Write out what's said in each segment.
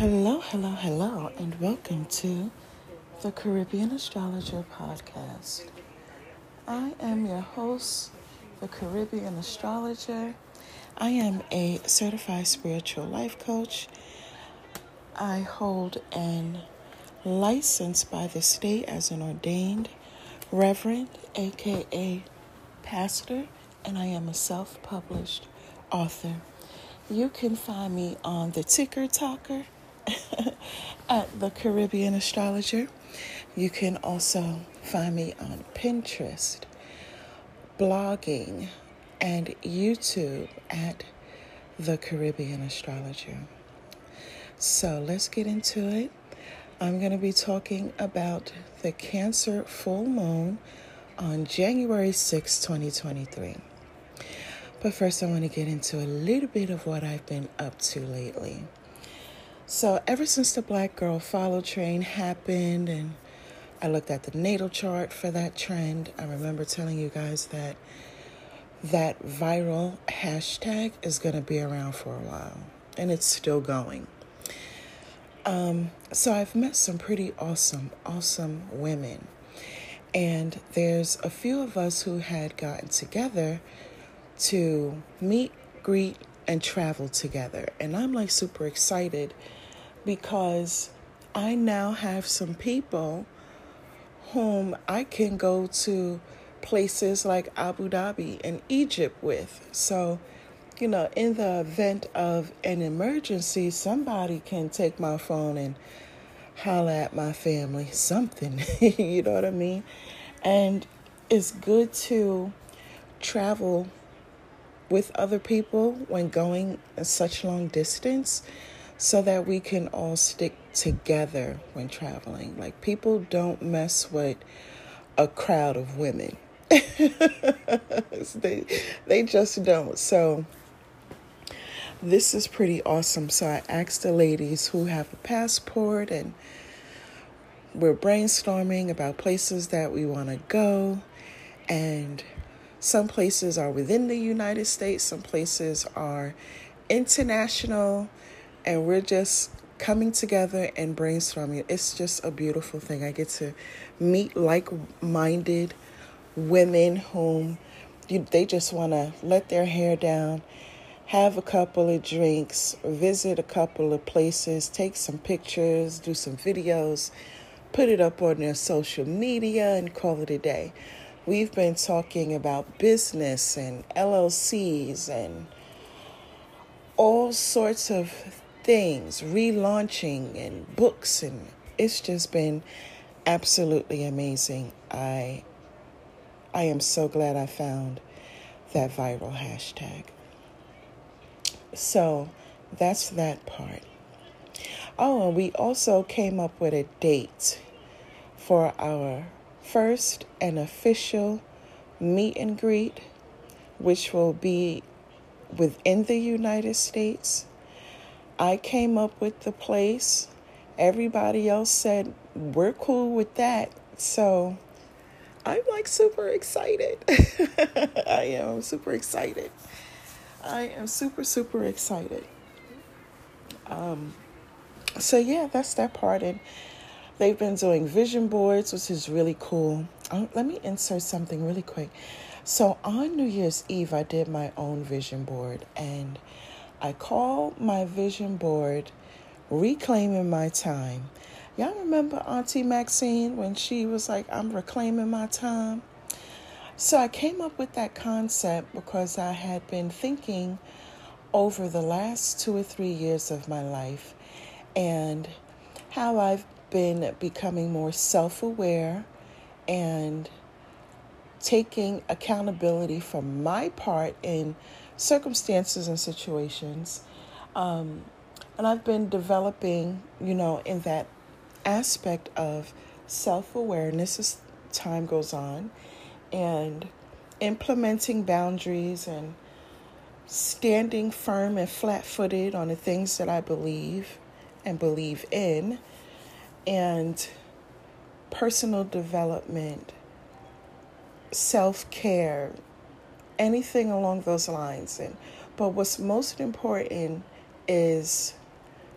Hello, hello, hello, and welcome to the Caribbean Astrologer Podcast. I am your host, the Caribbean Astrologer. I am a certified spiritual life coach. I hold an license by the state as an ordained reverend, aka pastor, and I am a self published author. You can find me on the Ticker Talker at the Caribbean Astrologer. You can also find me on Pinterest, blogging, and YouTube at the Caribbean Astrologer. So let's get into it. I'm going to be talking about the Cancer full moon on January 6, 2023. But first, I want to get into a little bit of what I've been up to lately. So, ever since the Black Girl Follow train happened, and I looked at the natal chart for that trend, I remember telling you guys that that viral hashtag is going to be around for a while, and it's still going. Um, so, I've met some pretty awesome, awesome women. And there's a few of us who had gotten together to meet, greet, and travel together. And I'm like super excited because I now have some people whom I can go to places like Abu Dhabi and Egypt with. So, you know, in the event of an emergency, somebody can take my phone and holler at my family, something, you know what I mean? And it's good to travel with other people when going such long distance so that we can all stick together when traveling. Like people don't mess with a crowd of women. they they just don't. So this is pretty awesome. So I asked the ladies who have a passport and we're brainstorming about places that we want to go and some places are within the United States, some places are international, and we're just coming together and brainstorming. It's just a beautiful thing. I get to meet like minded women whom you, they just want to let their hair down, have a couple of drinks, visit a couple of places, take some pictures, do some videos, put it up on their social media, and call it a day. We've been talking about business and LLCs and all sorts of things, relaunching and books, and it's just been absolutely amazing. I I am so glad I found that viral hashtag. So that's that part. Oh, and we also came up with a date for our first an official meet and greet, which will be within the United States. I came up with the place. Everybody else said, we're cool with that. So I'm like super excited. I am super excited. I am super, super excited. Um, so yeah, that's that part. And They've been doing vision boards, which is really cool. Um, let me insert something really quick. So on New Year's Eve, I did my own vision board, and I call my vision board Reclaiming My Time. Y'all remember Auntie Maxine when she was like, I'm reclaiming my time? So I came up with that concept because I had been thinking over the last two or three years of my life and how I've been becoming more self aware and taking accountability for my part in circumstances and situations. Um, and I've been developing, you know, in that aspect of self awareness as time goes on and implementing boundaries and standing firm and flat footed on the things that I believe and believe in and personal development, self care, anything along those lines. And but what's most important is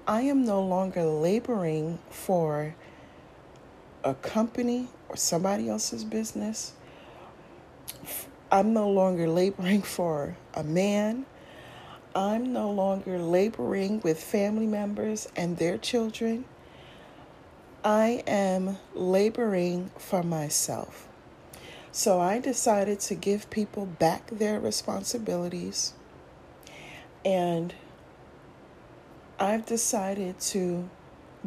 I am no longer laboring for a company or somebody else's business. I'm no longer laboring for a man. I'm no longer laboring with family members and their children. I am laboring for myself. So I decided to give people back their responsibilities. And I've decided to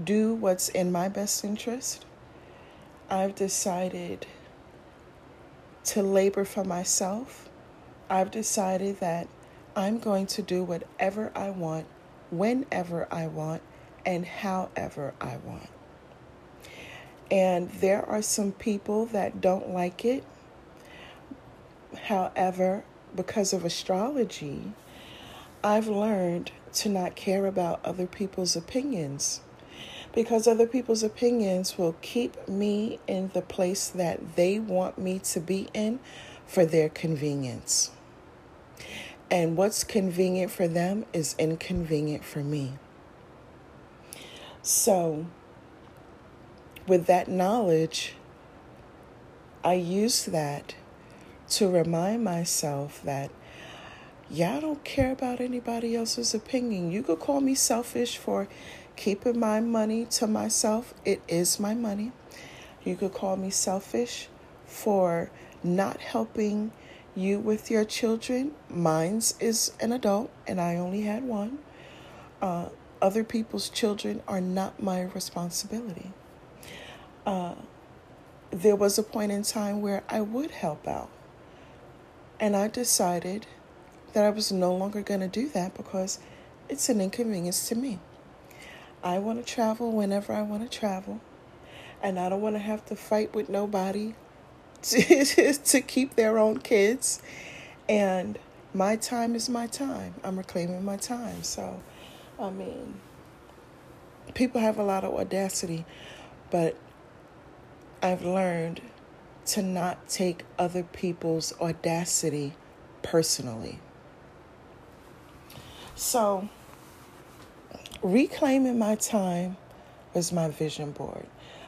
do what's in my best interest. I've decided to labor for myself. I've decided that I'm going to do whatever I want, whenever I want, and however I want. And there are some people that don't like it. However, because of astrology, I've learned to not care about other people's opinions because other people's opinions will keep me in the place that they want me to be in for their convenience. And what's convenient for them is inconvenient for me. So, with that knowledge, I use that to remind myself that, yeah, I don't care about anybody else's opinion. You could call me selfish for keeping my money to myself. It is my money. You could call me selfish for not helping you with your children. Mine's is an adult, and I only had one. Uh, other people's children are not my responsibility. Uh, there was a point in time where I would help out. And I decided that I was no longer going to do that because it's an inconvenience to me. I want to travel whenever I want to travel, and I don't want to have to fight with nobody to, to keep their own kids. And my time is my time. I'm reclaiming my time. So, I mean, people have a lot of audacity, but I've learned to not take other people's audacity personally. So, reclaiming my time was my vision board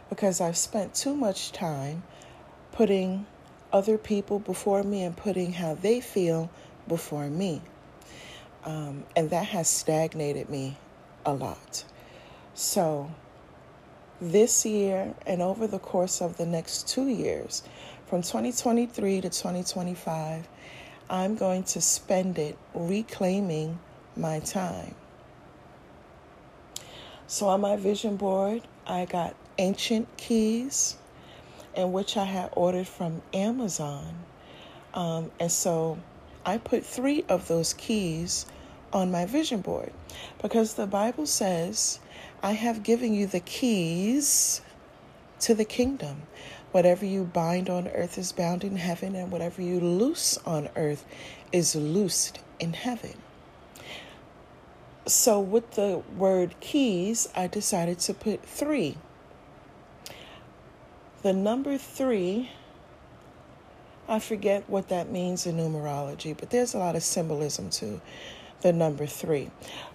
because I've spent too much time putting other people before me and putting how they feel before me. Um, and that has stagnated me a lot. So, this year and over the course of the next two years, from 2023 to 2025, I'm going to spend it reclaiming my time. So on my vision board, I got ancient keys, in which I had ordered from Amazon. Um, and so I put three of those keys on my vision board because the Bible says, I have given you the keys to the kingdom. Whatever you bind on earth is bound in heaven, and whatever you loose on earth is loosed in heaven. So, with the word keys, I decided to put three. The number three, I forget what that means in numerology, but there's a lot of symbolism to the number three.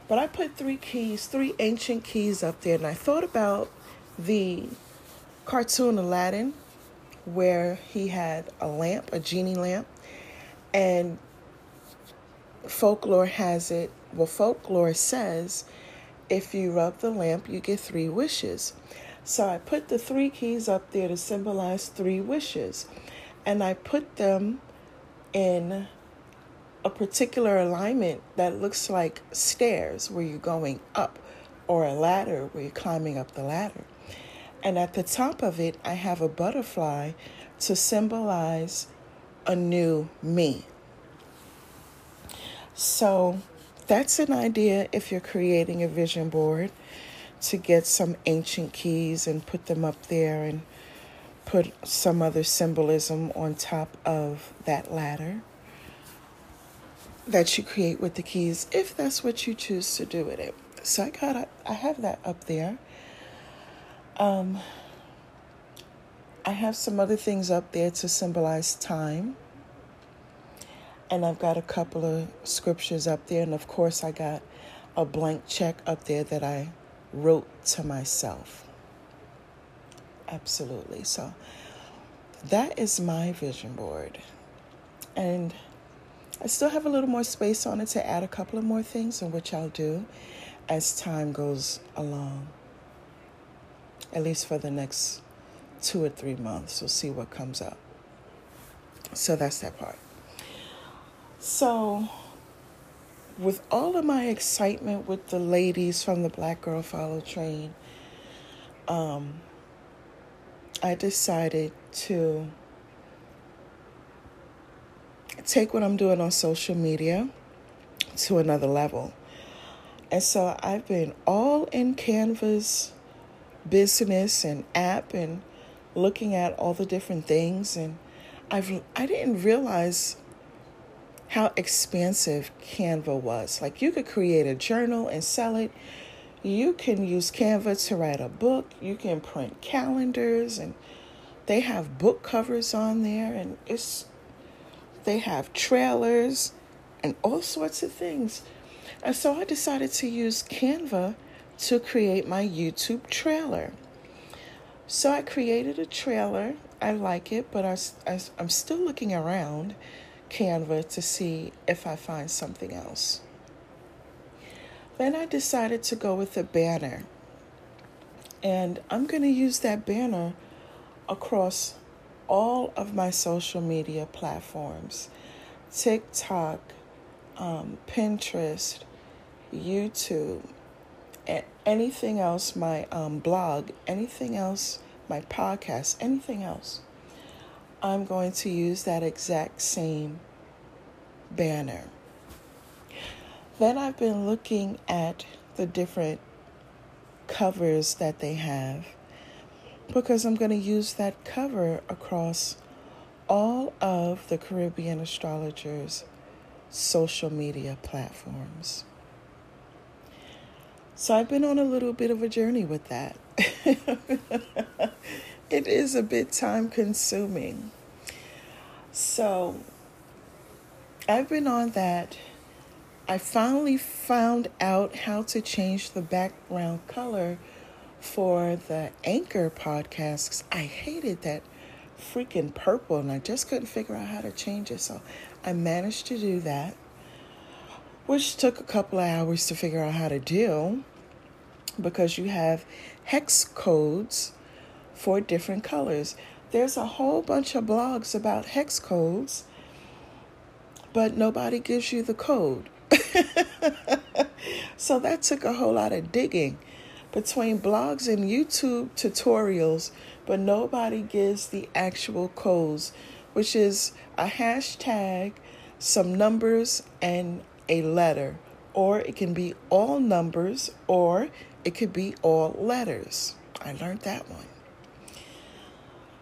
But I put three keys, three ancient keys up there, and I thought about the cartoon Aladdin, where he had a lamp, a genie lamp, and folklore has it well, folklore says if you rub the lamp, you get three wishes. So I put the three keys up there to symbolize three wishes. And I put them in a particular alignment that looks like stairs where you're going up, or a ladder where you're climbing up the ladder. And at the top of it, I have a butterfly to symbolize a new me. So that's an idea if you're creating a vision board to get some ancient keys and put them up there and put some other symbolism on top of that ladder that you create with the keys if that's what you choose to do with it. So I got I have that up there. Um I have some other things up there to symbolize time. And I've got a couple of scriptures up there. And of course, I got a blank check up there that I wrote to myself. Absolutely. So that is my vision board. And I still have a little more space on it to add a couple of more things, in which I'll do as time goes along. At least for the next two or three months. We'll see what comes up. So that's that part. So, with all of my excitement with the ladies from the Black Girl Follow Train, um, I decided to take what I'm doing on social media to another level. And so I've been all in Canva's business and app and looking at all the different things and I've I didn't realize how expansive Canva was. Like you could create a journal and sell it. You can use Canva to write a book. You can print calendars and they have book covers on there and it's they have trailers and all sorts of things. And so I decided to use Canva to create my YouTube trailer. So I created a trailer. I like it, but I, I, I'm still looking around Canva to see if I find something else. Then I decided to go with a banner. And I'm going to use that banner across all of my social media platforms TikTok, um, Pinterest, YouTube, and anything else, my um, blog, anything else, my podcast, anything else. I'm going to use that exact same banner. Then I've been looking at the different covers that they have because I'm going to use that cover across all of the Caribbean astrologers' social media platforms. So I've been on a little bit of a journey with that. it is a bit time consuming. So I've been on that. I finally found out how to change the background color for the Anchor podcasts. I hated that freaking purple and I just couldn't figure out how to change it. So I managed to do that, which took a couple of hours to figure out how to do because you have hex codes for different colors. There's a whole bunch of blogs about hex codes, but nobody gives you the code. so that took a whole lot of digging between blogs and YouTube tutorials, but nobody gives the actual codes, which is a hashtag, some numbers, and a letter. Or it can be all numbers, or it could be all letters. I learned that one.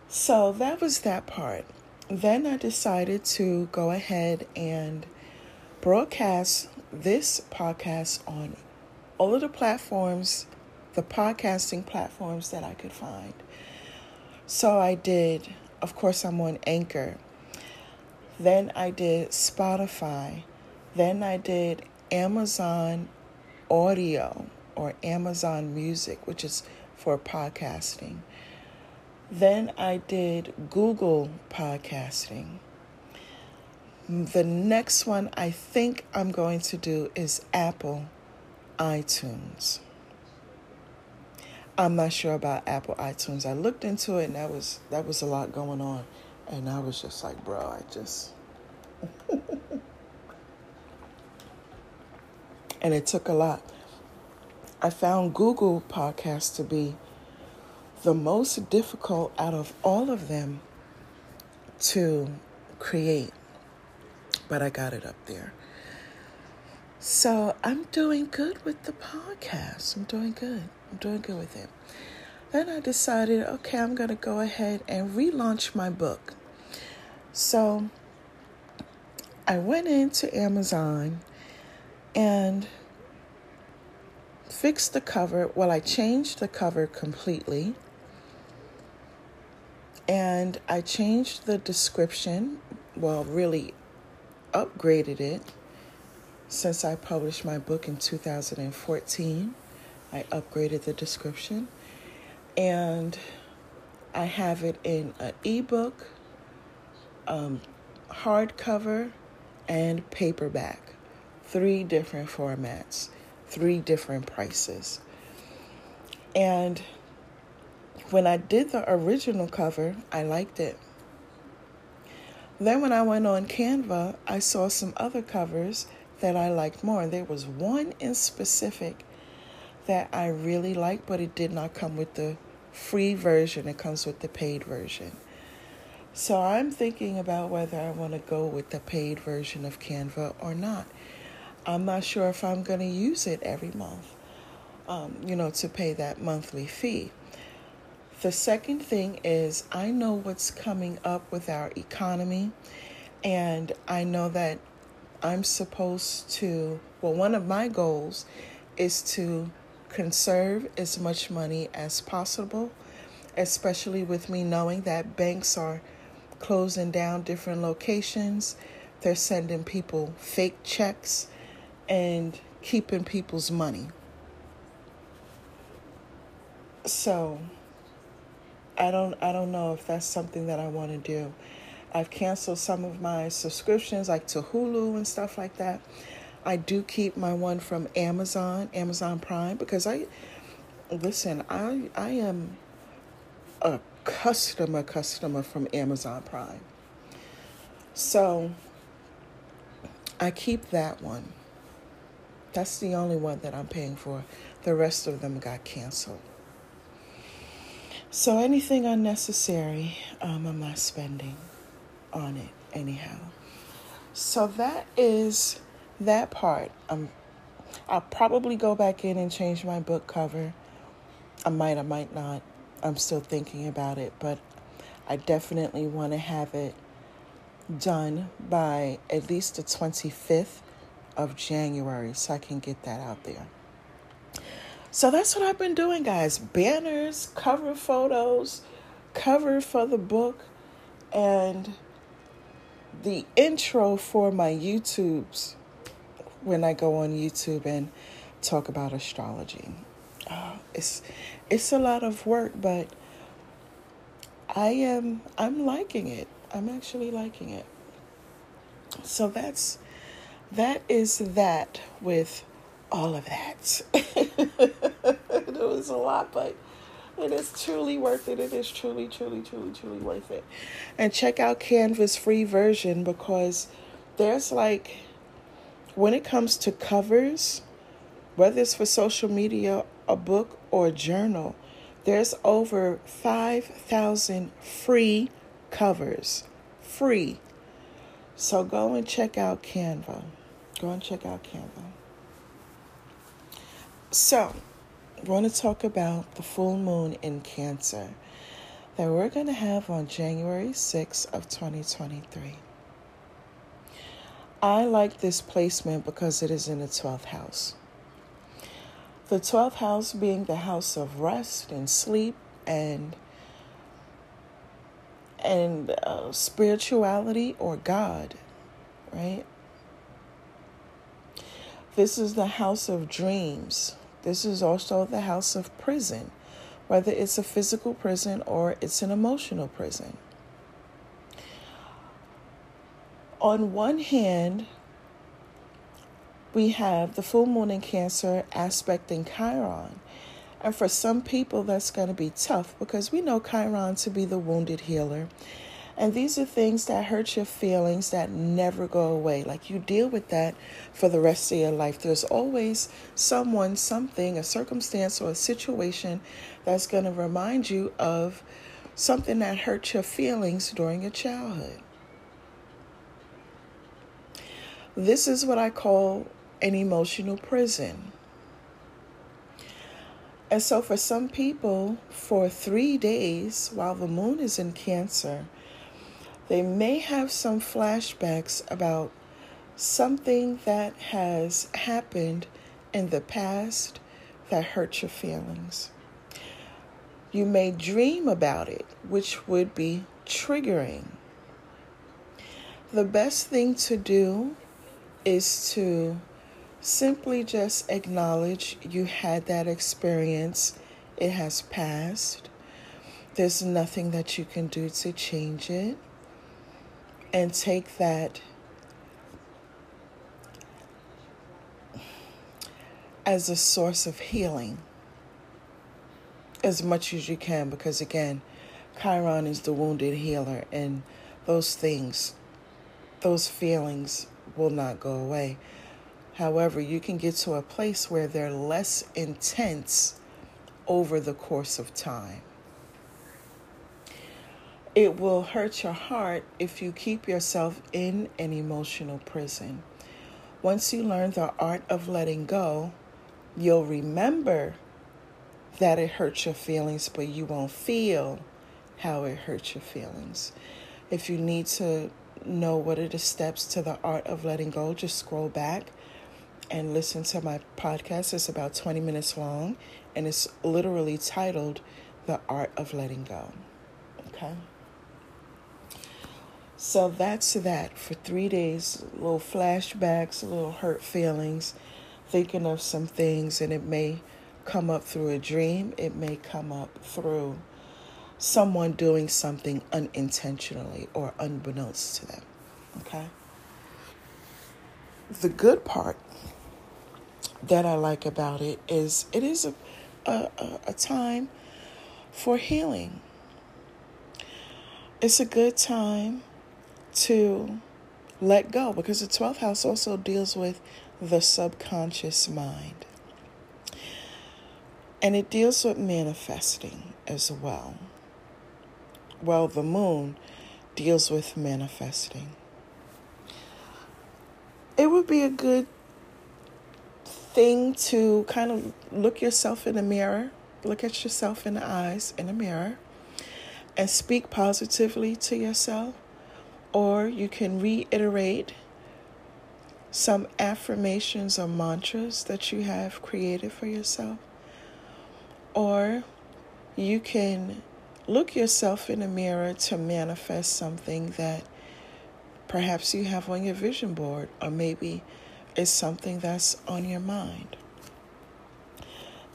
So that was that part. Then I decided to go ahead and broadcast this podcast on all of the platforms, the podcasting platforms that I could find. So I did, of course, I'm on Anchor. Then I did Spotify. Then I did Amazon Audio or Amazon Music, which is for podcasting. Then I did Google Podcasting. The next one I think I'm going to do is Apple iTunes. I'm not sure about Apple iTunes. I looked into it and that was that was a lot going on and I was just like, bro, I just and it took a lot. I found Google Podcasts to be the most difficult out of all of them to create, but I got it up there. So I'm doing good with the podcast. I'm doing good. I'm doing good with it. Then I decided, okay, I'm going to go ahead and relaunch my book. So I went into Amazon and fixed the cover. Well, I changed the cover completely. And I changed the description, well, really upgraded it since I published my book in 2014 I upgraded the description. And I have it in an ebook, um, hardcover, and paperback. Three different formats, three different prices. And when I did the original cover, I liked it. Then when I went on Canva, I saw some other covers that I liked more. There was one in specific that I really liked, but it did not come with the free version, it comes with the paid version. So I'm thinking about whether I want to go with the paid version of Canva or not. I'm not sure if I'm going to use it every month, um, you know, to pay that monthly fee. The second thing is, I know what's coming up with our economy, and I know that I'm supposed to, well, one of my goals is to conserve as much money as possible, especially with me knowing that banks are closing down different locations. They're sending people fake checks and keeping people's money. So, I don't I don't know if that's something that I want to do. I've canceled some of my subscriptions like to Hulu and stuff like that. I do keep my one from Amazon, Amazon Prime because I listen, I I am a customer customer from Amazon Prime. So I keep that one. That's the only one that I'm paying for. The rest of them got canceled. So anything unnecessary, um, I'm not spending on it anyhow. So that is that part. Um, I'll probably go back in and change my book cover. I might, I might not. I'm still thinking about it, but I definitely want to have it done by at least the 25th of January so I can get that out there. So that's what I've been doing, guys. Banners, cover photos, cover for the book, and the intro for my YouTubes when I go on YouTube and talk about astrology. Oh, it's it's a lot of work, but I am I'm liking it. I'm actually liking it. So that's that is that with all of that. it was a lot, but it is truly worth it. It is truly, truly, truly, truly worth it. And check out Canva's free version because there's like, when it comes to covers, whether it's for social media, a book, or a journal, there's over 5,000 free covers. Free. So go and check out Canva. Go and check out Canva. So, I want to talk about the full moon in Cancer that we're going to have on January 6th of 2023. I like this placement because it is in the 12th house. The 12th house being the house of rest and sleep and and uh, spirituality or God, right? This is the house of dreams, this is also the house of prison, whether it's a physical prison or it's an emotional prison. On one hand, we have the full moon in Cancer aspect in Chiron. And for some people, that's going to be tough because we know Chiron to be the wounded healer. And these are things that hurt your feelings that never go away. Like you deal with that for the rest of your life. There's always someone, something, a circumstance, or a situation that's going to remind you of something that hurt your feelings during your childhood. This is what I call an emotional prison. And so, for some people, for three days while the moon is in Cancer, they may have some flashbacks about something that has happened in the past that hurt your feelings. You may dream about it, which would be triggering. The best thing to do is to simply just acknowledge you had that experience, it has passed. There's nothing that you can do to change it. And take that as a source of healing as much as you can because, again, Chiron is the wounded healer, and those things, those feelings will not go away. However, you can get to a place where they're less intense over the course of time. It will hurt your heart if you keep yourself in an emotional prison. Once you learn the art of letting go, you'll remember that it hurts your feelings, but you won't feel how it hurts your feelings. If you need to know what are the steps to the art of letting go, just scroll back and listen to my podcast. It's about 20 minutes long and it's literally titled The Art of Letting Go. Okay? So that's that for three days. Little flashbacks, little hurt feelings, thinking of some things, and it may come up through a dream, it may come up through someone doing something unintentionally or unbeknownst to them. Okay? The good part that I like about it is it is a, a, a time for healing. It's a good time to let go because the 12th house also deals with the subconscious mind. And it deals with manifesting as well. Well, the moon deals with manifesting. It would be a good thing to kind of look yourself in the mirror, look at yourself in the eyes in the mirror, and speak positively to yourself. Or you can reiterate some affirmations or mantras that you have created for yourself. Or you can look yourself in the mirror to manifest something that perhaps you have on your vision board, or maybe it's something that's on your mind.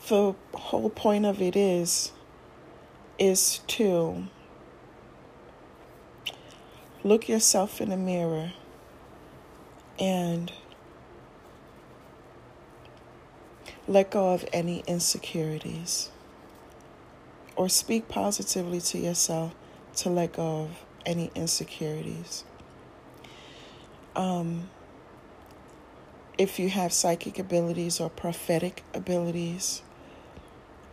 The whole point of it is is to look yourself in the mirror and let go of any insecurities or speak positively to yourself to let go of any insecurities. Um, if you have psychic abilities or prophetic abilities,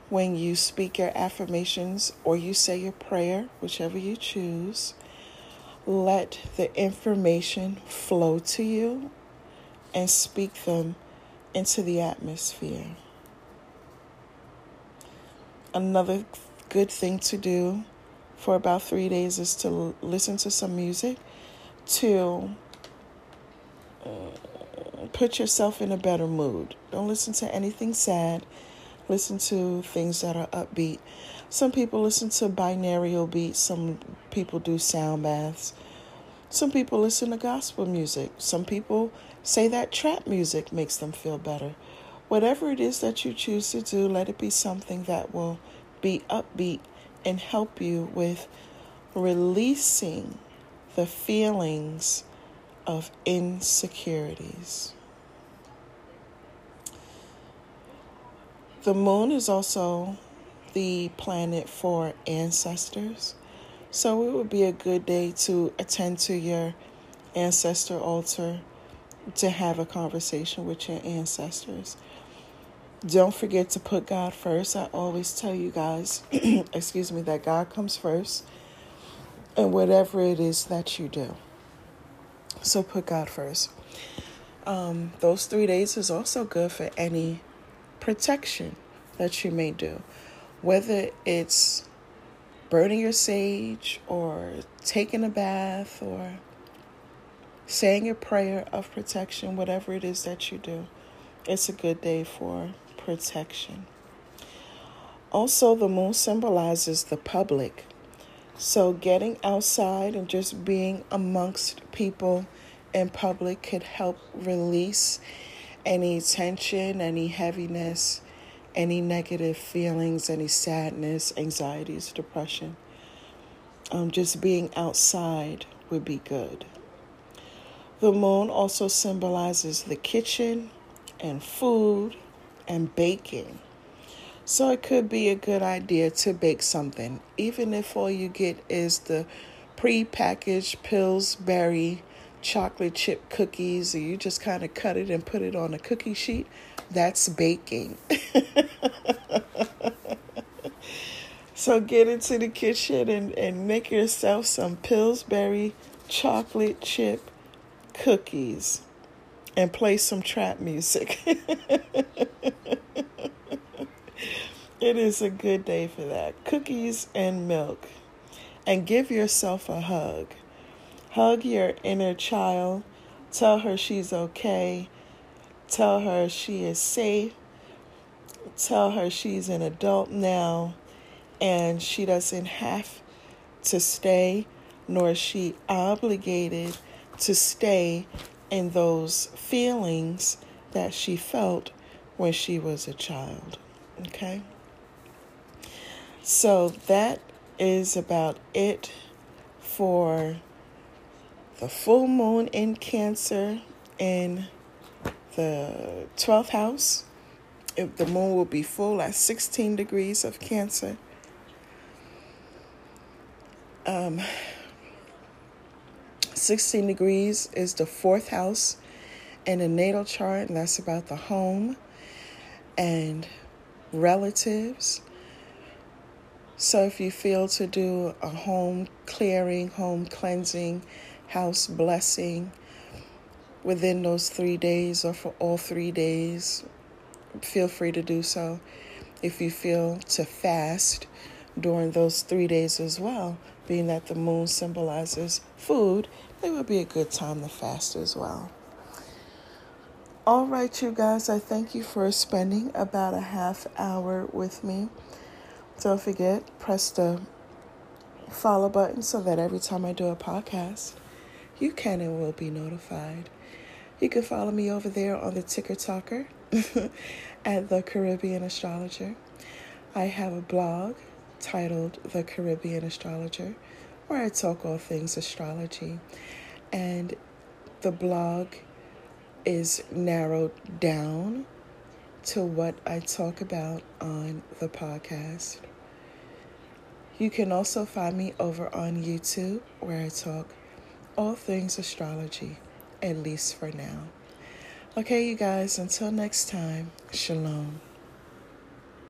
when you speak your affirmations or you say your prayer, whichever you choose, let the information flow to you and speak them into the atmosphere. Another good thing to do for about three days is to listen to some music to uh, put yourself in a better mood. Don't listen to anything sad. Listen to things that are upbeat. Some people listen to binaural beats. Some people do sound baths. Some people listen to gospel music. Some people say that trap music makes them feel better. Whatever it is that you choose to do, let it be something that will be upbeat and help you with releasing the feelings of insecurities. The moon is also the planet for ancestors. So it would be a good day to attend to your ancestor altar to have a conversation with your ancestors. Don't forget to put God first. I always tell you guys, excuse me, that God comes first and whatever it is that you do. So put God first. Um, those three days is also good for any protection that you may do, whether it's burning your sage or taking a bath or saying a prayer of protection, whatever it is that you do. It's a good day for protection. Also, the moon symbolizes the public. So, getting outside and just being amongst people in public could help release any tension, any heaviness, any negative feelings, any sadness, anxieties, depression. Um, just being outside would be good. The moon also symbolizes the kitchen and food and baking. So it could be a good idea to bake something, even if all you get is the pre-packaged Pillsbury chocolate chip cookies, or you just kind of cut it and put it on a cookie sheet. That's baking. so get into the kitchen and, and make yourself some Pillsbury chocolate chip cookies and play some trap music. it is a good day for that. Cookies and milk. And give yourself a hug. Hug your inner child. Tell her she's okay. Tell her she is safe. Tell her she's an adult now and she doesn't have to stay, nor is she obligated to stay in those feelings that she felt when she was a child. Okay? So that is about it for the full moon in Cancer in the 12th house. If the moon will be full at 16 degrees of Cancer. Um, 16 degrees is the fourth house in a natal chart, and that's about the home and relatives. So, if you feel to do a home clearing, home cleansing, house blessing within those three days or for all three days, feel free to do so. If you feel to fast during those three days as well, being that the moon symbolizes food it would be a good time to fast as well. All right, you guys, I thank you for spending about a half hour with me. Don't forget, press the follow button so that every time I do a podcast, you can and will be notified. You can follow me over there on the Ticker Talker at the Caribbean Astrologer. I have a blog titled The Caribbean Astrologer where I talk all things astrology. And the blog is narrowed down to what I talk about on the podcast. You can also find me over on YouTube where I talk all things astrology, at least for now. Okay, you guys, until next time, shalom.